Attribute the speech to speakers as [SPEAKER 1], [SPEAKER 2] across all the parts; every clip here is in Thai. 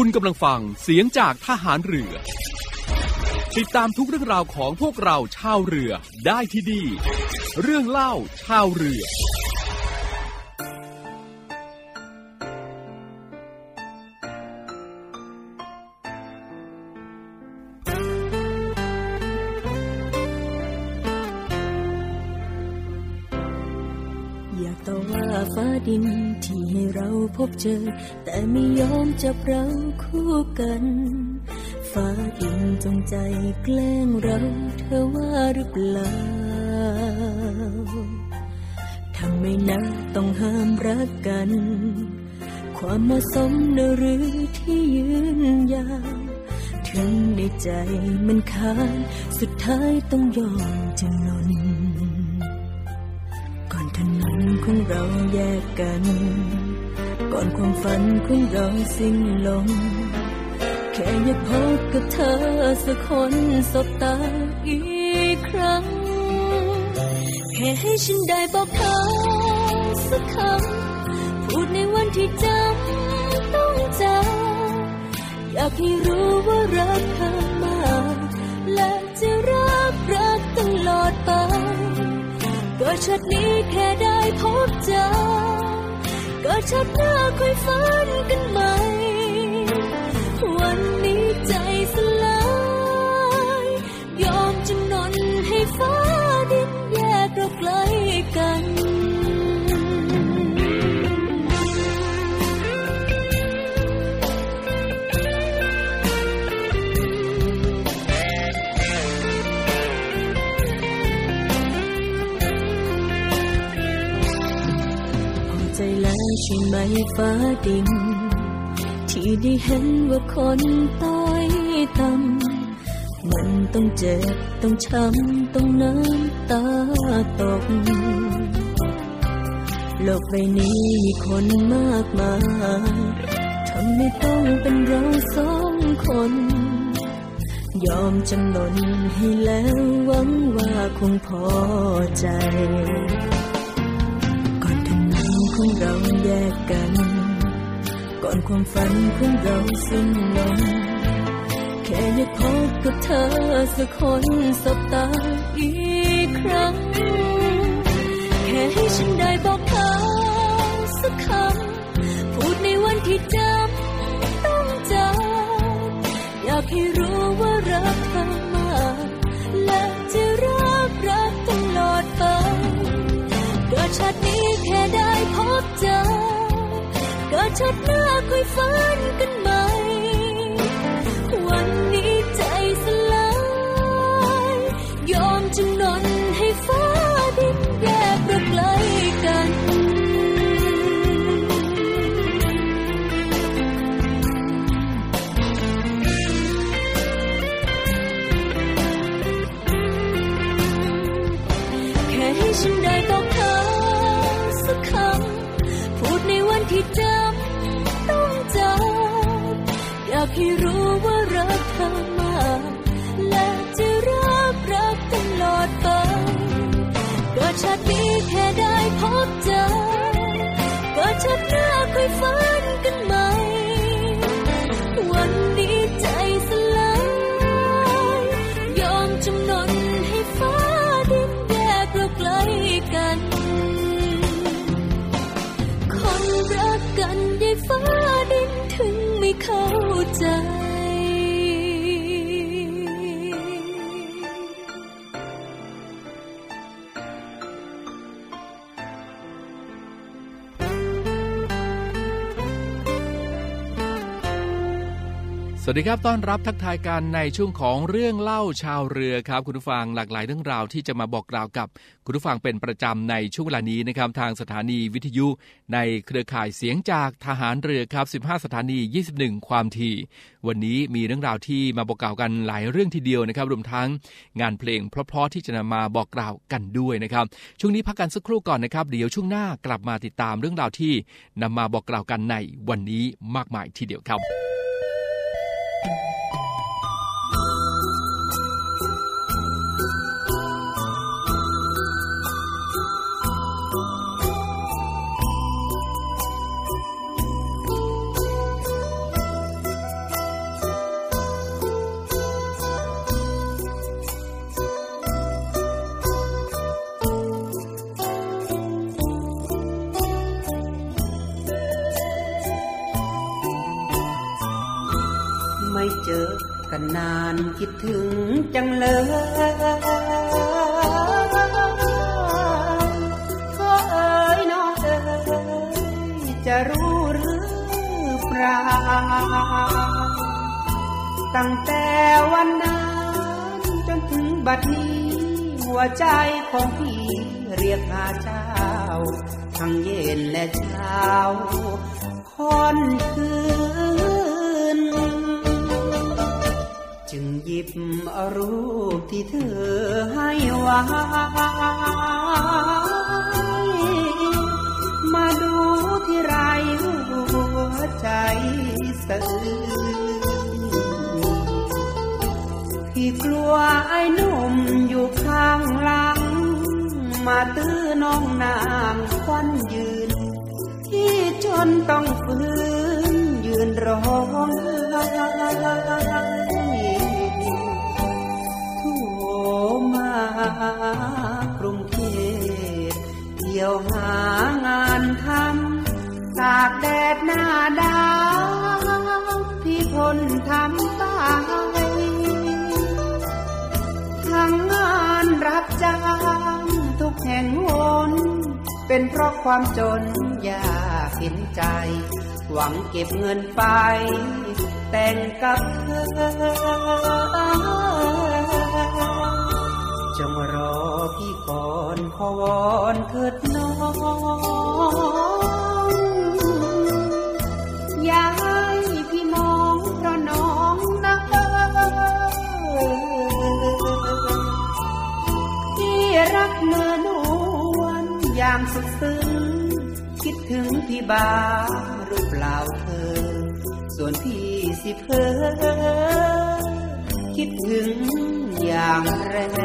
[SPEAKER 1] คุณกำลังฟังเสียงจากทหารเรือ ติดตามทุกเรื่องราวของพวกเราชาวเรือได้ที่ดี เรื่องเล่าชาวเรือ
[SPEAKER 2] อยากต่อว่าฟ้าดิน พบเจอ แต่ไม่ยอมจับเราคู่กันฟ้าดินจงใจแกล้งเราเธอว่าหรือเปล่าทำไมนะต้องห้ามรักกัน ความเหมาะสมนหรือที่ยืนยาวถึงในใจมันค้านสุดท้ายต้องยอมจำนนก่อนถนนของเราแยกกัน ก่อนความฝันของเราสิ้นลง แค่อยากพบกับเธอสักคนสบตาอีกครั้ง แค่ให้ฉันได้บอกเธอสักคำ พูดในวันที่จำต้องจำอยากให้รู้ว่ารักเธอมากและจะรักรักตลอดไป ก็ชาตินี้แค่ได้พบเจอ ก็ชาติหน้าค่อยฝันกันใหม่ ใจแล้วใช่ไหมฟ้าดิน ที่ได้เห็นว่าคนต้อยต่ำมันต้องเจ็บต้องช้ำต้องน้ำตาตกโลกใบนี้มีคนมากมายทำไมต้องเป็นเราสองคน ยอมจำนนให้แล้วหวังว่าคงพอใจ ก่อนถนนของเรา แยกกัน ก่อนความฝันของเราสิ้นลงแค่อยากพบกับเธอสักคนสบตาอีกครั้ง แค่ให้ฉันได้บอกเธอสักคำ พูดในวันที่จำต้องจำอยากให้รู้ว่ารักเธอมากและจะรัก ดชาตินี้แค่ได้พบเจอก็ชาติหน้าค่อยฝันกันใหม่ ก็ช ดีครั
[SPEAKER 1] บ ต้อนรับทักทายกันในช่วงของเรื่องเล่าชาวเรือครับ คุณผู้ฟังหลากหลายเรื่องราวที่จะมาบอกกล่าวกับคุณผู้ฟังเป็นประจำในช่วงเวลานี้นะครับทางสถานีวิทยุ ในเครือข่ายเสียงจากทหารเรือครับ 15 สถานี 21 ความถี่ วันนี้มีเรื่องราวที่มาบอกกล่าวกันหลายเรื่องทีเดียวนะครับรวมทั้งงานเพลงเพราะๆที่จะนำมาบอกกล่าวกันด้วยนะครับช่วงนี้พักกันสักครู่ก่อนนะครับ เดี๋ยวช่วงหน้ากลับมาติดตามเรื่องราวที่นำมาบอกกล่าวกันในวันนี้มากมายทีเดียวครับ
[SPEAKER 3] あ。 นานคิดถึงจังเลยก็เอ๋ยน้องเอ๋ยจะรู้หรือเปล่าตั้งแต่วันนั้นจนถึงบัดนี้ หัวใจของพี่เรียกหาเจ้า ทั้งเย็นและเช้าค่อนคืน จึงหยิบอารูปที่เธอให้ไว้มาดูที่ไรหัวใจสะอื้นพี่กลัวไอ้หนุ่มอยู่ข้างหลัง มาตื้อน้องนางควันยืน ที่จนต้องฝืนยืนร้องไห้ากรุงเทพเที่ยวหางานทำตากแดดหน้าดาวพี่ทนทำตายทั้งงานรับจ้างทุกแห่งหนเป็นเพราะความจนยากเห็นใจ หวังเก็บเงินไป แต่งกับเธอ พี่ก่อนขอวอนเถิดน้องอย่าให้พี่มองเพราะน้องนะที่รักเนื้อนวลอย่างสุดซึ้งคิดถึงพี่บ้างหรือเปล่าเธอ ส่วนพี่สิเพอคิดถึง อย่างแรง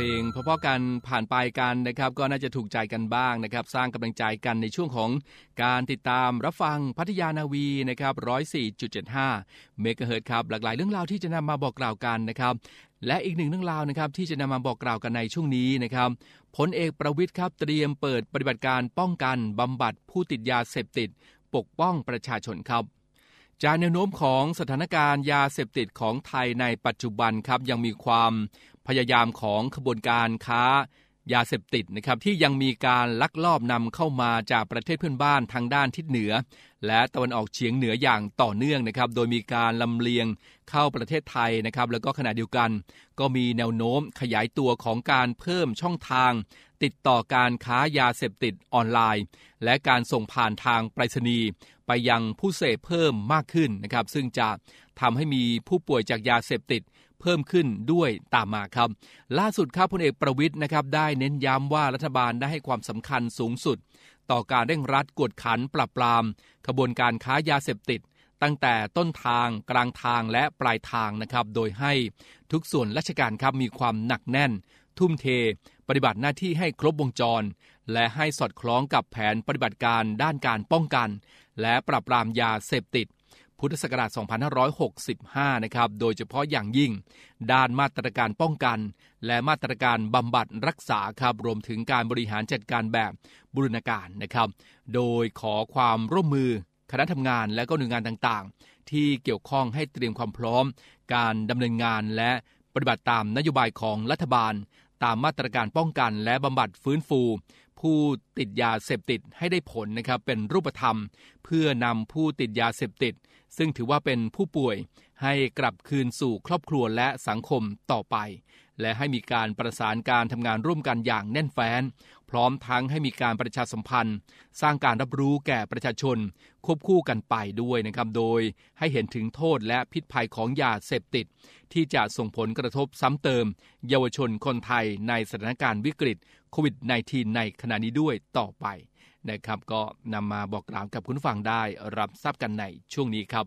[SPEAKER 3] เพลงเพราะ
[SPEAKER 1] ๆกันผ่านไปกันนะครับก็น่าจะถูกใจกันบ้างนะครับ สร้างกำลังใจกันในช่วงของการติดตามรับฟังพัทยานาวีนะครับ104.75เมกะเฮิรตครับหลากหลายเรื่องราวที่จะนำมาบอกกล่าวกันนะครับและอีกหนึ่งเรื่องราวนะครับที่จะนำมาบอกกล่าวกันในช่วงนี้นะครับพลเอกประวิทย์ครับเตรียมเปิดปฏิบัติการป้องกันบำบัดผู้ติดยาเสพติด ปกป้องประชาชนครับจากแนวโน้มของสถานการณ์ยาเสพติดของไทยในปัจจุบันครับยังมีความ พยายามของขบวนการค้ายาเสพติดนะครับที่ยังมีการลักลอบนำเข้ามาจากประเทศเพื่อนบ้านทางด้านทิศเหนือ และตะวันออกเฉียงเหนืออย่างต่อเนื่องนะครับโดยมีการลำเลียงเข้าประเทศไทยนะครับแล้วก็ขณะเดียวกัน ก็มีแนวโน้มขยายตัวของการเพิ่มช่องทาง ติดต่อการค้ายาเสพติดออนไลน์ และการส่งผ่านทางไปรษณีย์ไปยังผู้เสพเพิ่มมากขึ้นนะครับซึ่งจะทำให้มีผู้ป่วยจากยาเสพติด เพิ่มขึ้นด้วยตามมาครับ ล่าสุดครับพลเอกประวิทย์นะครับได้เน้นย้ำว่ารัฐบาลได้ให้ความสำคัญสูงสุด ต่อการเร่งรัดกวดขันปราบปรามขบวนการค้ายาเสพติด ตั้งแต่ต้นทางกลางทางและปลายทางนะครับโดยให้ทุกส่วนราชการครับมีความหนักแน่น ทุ่มเท ปฏิบัติหน้าที่ให้ครบวงจร และให้สอดคล้องกับแผนปฏิบัติการด้านการป้องกัน และปราบปรามยาเสพติด พุทธศักราช 2565 นะครับ โดยเฉพาะอย่างยิ่ง ด้านมาตรการป้องกัน และมาตรการบำบัดรักษาครับ รวมถึงการบริหารจัดการแบบบูรณาการนะครับ โดยขอความร่วมมือ
[SPEAKER 4] คณะทำงานและก็หน่วยงานต่างๆ ที่เกี่ยวข้องให้เตรียมความพร้อม การดำเนินงานและปฏิบัติตามนโยบายของรัฐบาล ตามมาตรการป้องกันและบำบัดฟื้นฟู ผู้ติดยาเสพติดให้ได้ผลนะครับเป็นรูปธรรม เพื่อนำผู้ติดยาเสพติด ซึ่งถือว่าเป็นผู้ป่วยให้กลับคืนสู่ครอบครัวและสังคมต่อไป และให้มีการประสานการทำงานร่วมกันอย่างแน่นแฟ้น พร้อมทั้งให้มีการประชาสัมพันธ์ สร้างการรับรู้แก่ประชาชน ควบคู่กันไปด้วยนะครับโดยให้เห็นถึงโทษและพิษภัยของยาเสพติด ที่จะส่งผลกระทบซ้ำเติม เยาวชนคนไทยในสถานการณ์วิกฤตโควิด -19 ในขณะนี้ด้วยต่อไปนะครับก็นำมาบอกกล่าวกับคุณฟังได้รับทราบกันในช่วงนี้ครับ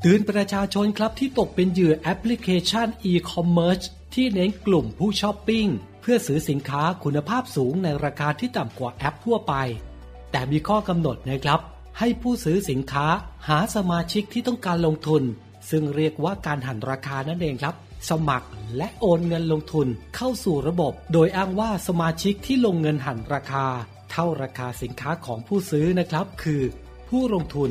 [SPEAKER 5] เตือนประชาชนครับที่ตกเป็นเหยื่อแอปพลิเคชัน e-commerce ที่เน้นกลุ่มผู้ช้อปปิ้ง เพื่อซื้อสินค้าคุณภาพสูงในราคาที่ต่ำกว่าแอปทั่วไป แต่มีข้อกำหนดนะครับ ให้ผู้ซื้อสินค้าหาสมาชิกที่ต้องการลงทุน ซึ่งเรียกว่าการหันราคานั่นเองครับ สมัครและโอนเงินลงทุนเข้าสู่ระบบ โดยอ้างว่าสมาชิกที่ลงเงินหันราคา เท่าราคาสินค้าของผู้ซื้อนะครับ คือ ผู้ลงทุน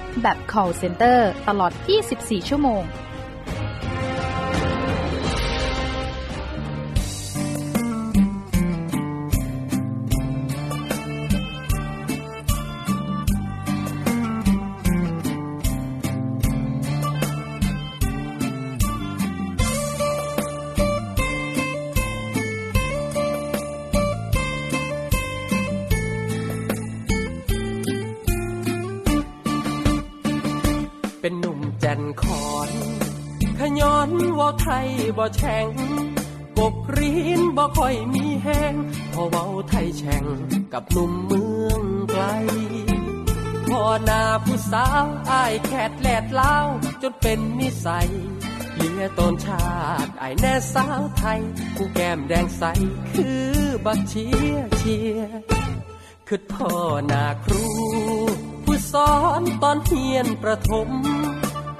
[SPEAKER 6] แบบ call center ตลอด 24 ชั่วโมง
[SPEAKER 7] ว่าไทยบ่แช่งกบกรีนบ่ค่อยมีแห้งพอเว้าไทยแช่งกับหนุ่มเมืองไกลพอหน้าผู้สาวอายแคดแลดลาจนเป็นนิสัยเลียตนชาติไอแน่สาวไทยผู้แก้มแดงใสคือบักเชียเชียคือพ่อนาครู ผู้สอนตอนเฮียนประถม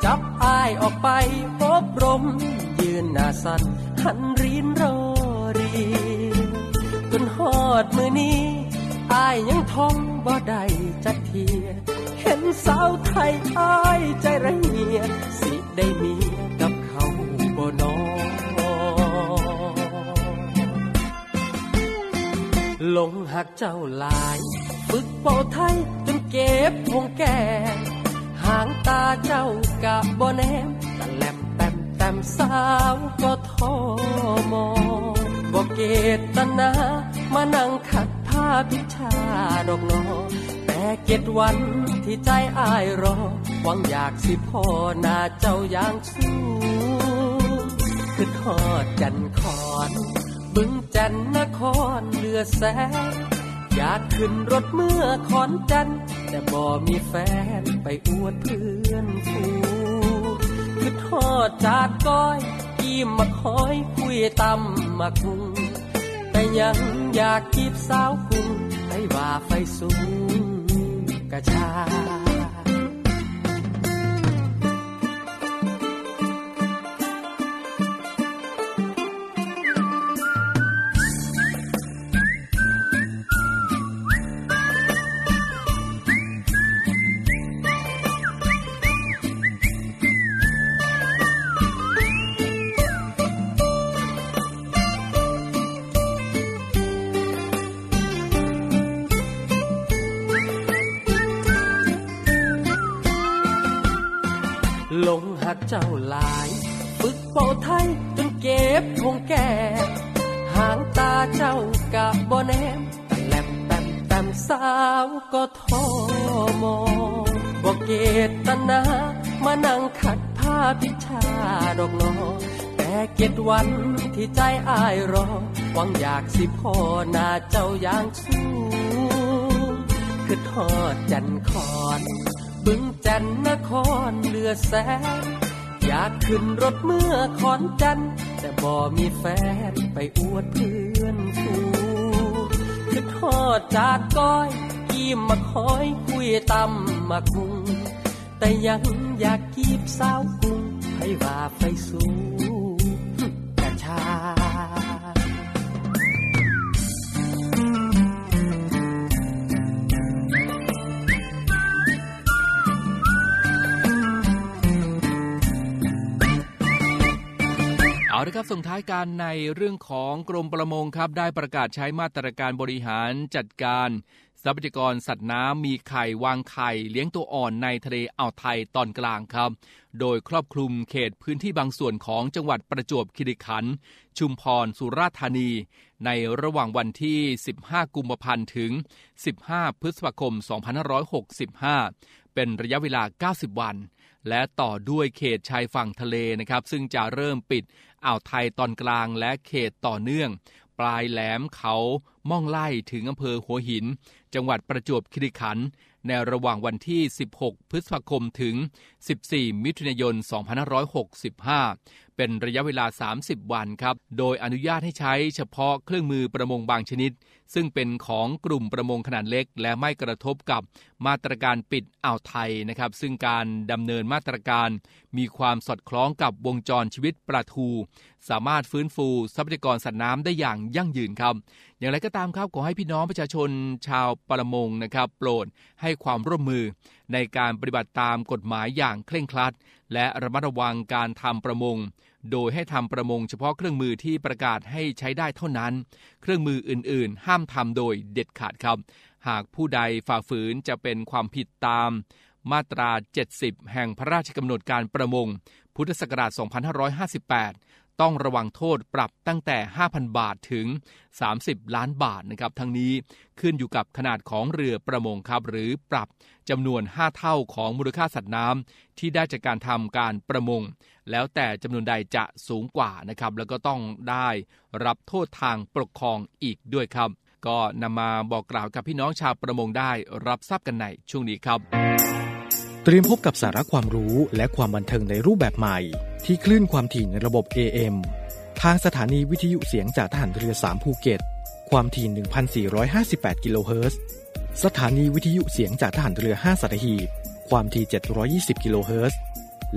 [SPEAKER 7] จับอายออกไปอบรม นหน้าสันหันรีนรอรีจนหอดมือนี้อายยังท้องบ่ได้จักเทีย เห็นสาวไทยอายใจระเหีย สิได้เมียกับเขาบ่นอลงหักเจ้าหลายฝึกเป่าไทยจนเก็บวงแก่หางตาเจ้ากะบ่แนมตะแลมแต้ม มสาวก็ทอมอบ่เกตนา มานั่งขัดผ้าพิชาดอกนอแต่เจ็ดวันที่ใจอายรอ หวังอยากสิพ่อหน้าเจ้าอย่างสู้คือทอดจันคอนบึงจันนครเลือแสนอยากขึ้นรถเมื่อขอนจัน แต่บ่มีแฟนไปอวดเพื่อนฟู คือทอดจาดก้อยกีมมาคอยคุยตำมาคุงแต่ยังอยากกีบสาวกุงให้ว่าไฟสูงกระชา ลงหักเจ้าหลาย ฝึกเป่าไทยจนเก็บคงแก่หางตาเจ้ากะบ่แนมแตะแลมแต้มแต้มสาวก็ทอมองบ่เกตนามานั่งขัดผ้าพิชาดอกนอแต่เจ็ดวันที่ใจอายรอหวังอยากสิพ่อหน้าเจ้าอย่างสู้คือทอดจันคอน บึงจันนครเลือแสนอยากขึ้นรถเมื่อขอนจัน แต่บ่มีแฟนไปอวดเพื่อนฟูคือทอดจาดก้อยกีมมาคอยคุยตำมาคุง แต่ยังอยากกีบสาวกุงให้ว่าไฟสูงกระชา
[SPEAKER 1] เอาละครับส่งท้ายการในเรื่องของกรมประมงครับ ได้ประกาศใช้มาตรการบริหารจัดการทรัพยากรสัตว์น้ำมีไข่วางไข่ เลี้ยงตัวอ่อนในทะเลอ่าวไทยตอนกลางครับ โดยครอบคลุมเขตพื้นที่บางส่วนของจังหวัดประจวบคีรีขันธ์ชุมพรสุราษฎร์ธานี ในระหว่างวันที่ 15 กุมภาพันธ์ถึง 15 พฤษภาคม 2565 เป็นระยะเวลา 90 วันและต่อด้วยเขตชายฝั่งทะเลนะครับ ซึ่งจะเริ่มปิด อ่าวไทยตอนกลางและเขตต่อเนื่อง ปลายแหลมเขาม่องไล่ถึงอำเภอหัวหิน จังหวัดประจวบคีรีขันธ์ในระหว่างวันที่ 16 พฤษภาคมถึง 14 มิถุนายน 2565 เป็นระยะเวลา 30 วันครับ โดยอนุญาตให้ใช้เฉพาะเครื่องมือประมงบางชนิด ซึ่งเป็นของกลุ่มประมงขนาดเล็ก และไม่กระทบกับมาตรการปิดอ่าวไทยนะครับ ซึ่งการดำเนินมาตรการ มีความสอดคล้องกับวงจรชีวิตปลาทู สามารถฟื้นฟูทรัพยากรสัตว์น้ำได้อย่างยั่งยืนครับ อย่างไรก็ตามครับขอให้พี่น้องประชาชนชาวประมงนะครับ โปรดให้ความร่วมมือ ในการปฏิบัติตามกฎหมายอย่างเคร่งครัด และระมัดระวังการทำประมง โดยให้ทำประมงเฉพาะเครื่องมือที่ประกาศให้ใช้ได้เท่านั้น เครื่องมืออื่นๆ ห้ามทำโดยเด็ดขาดครับ หากผู้ใดฝ่าฝืนจะเป็นความผิดตาม มาตรา 70 แห่งพระราชกำหนดการประมง พุทธศักราช 2558
[SPEAKER 8] ต้องระวังโทษปรับตั้งแต่ 5,000 บาทถึง 30 ล้านบาทนะครับ ทั้งนี้ขึ้นอยู่กับขนาดของเรือประมงครับ หรือปรับจำนวน 5 เท่าของมูลค่าสัตว์น้ำที่ได้จากการทำการประมง แล้วแต่จำนวนใดจะสูงกว่านะครับ แล้วก็ต้องได้รับโทษทางปกครองอีกด้วยครับ ก็นำมาบอกกล่าวกับพี่น้องชาวประมงได้รับทราบกันในช่วงนี้ครับ
[SPEAKER 9] เตรียมพบกับสาระความรู้และความบันเทิงในรูปแบบใหม่ ที่คลื่นความถี่ในระบบ AM ทางสถานีวิทยุเสียงจากทหารเรือ 3 ภูเก็ต ความถี่ 1,458 กิโลเฮิรตซ์ สถานีวิทยุเสียงจากทหารเรือ 5 สัตหีบ ความถี่ 720 กิโลเฮิรตซ์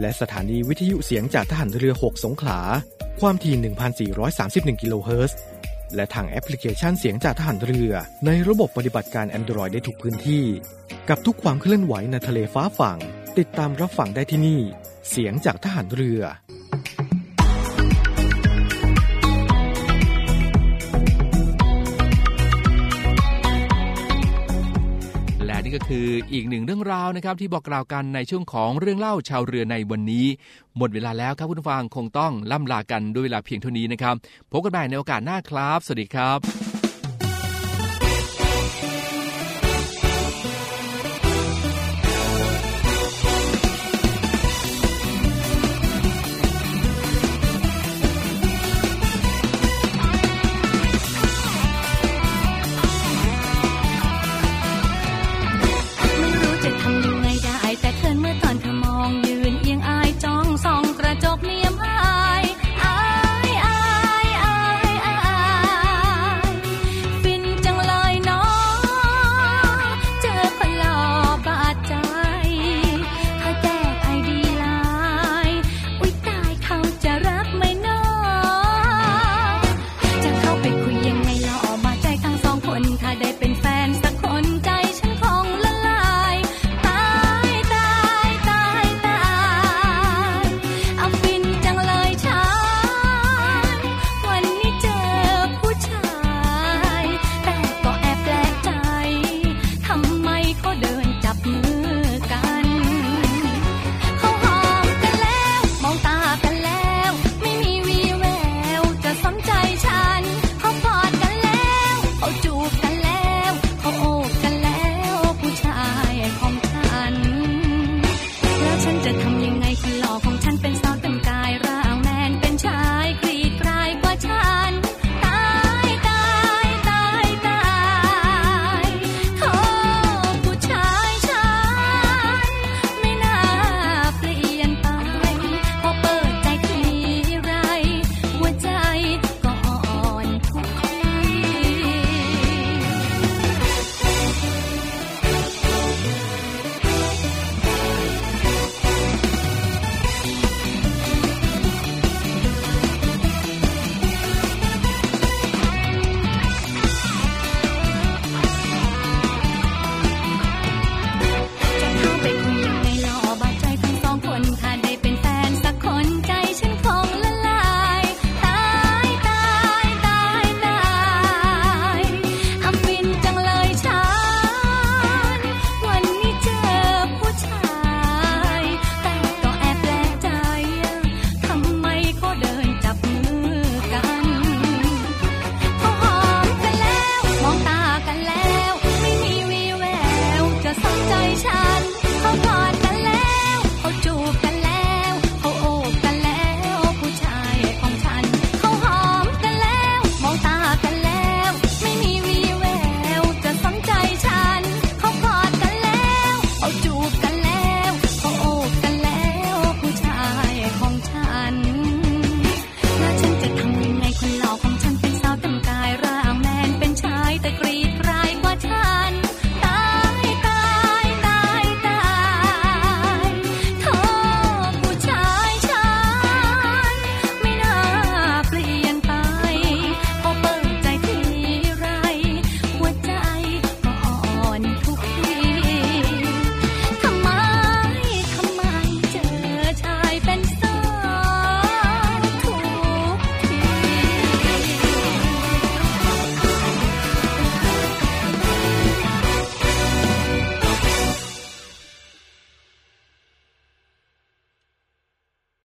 [SPEAKER 9] และสถานีวิทยุเสียงจากทหารเรือ 6 สงขลา ความถี่ 1,431 กิโลเฮิรตซ์ และทางแอปพลิเคชันเสียงจากทหารเรือ ในระบบปฏิบัติการ Android ได้ทุกพื้นที่ กับทุกความเคลื่อนไหวในทะเลฟ้าฝั่ง ติดตามรับฟังได้ที่นี่ เสียงจากทหารเรือ
[SPEAKER 8] ก็คืออีกหนึ่งเรื่องราวนะครับที่บอกกล่าวกันในช่วงของเรื่องเล่าชาวเรือในวันนี้ หมดเวลาแล้วครับคุณผู้ฟังคงต้องล่ำลากันด้วยเวลาเพียงเท่านี้นะครับพบกันใหม่ในโอกาสหน้าครับ สวัสดีครับ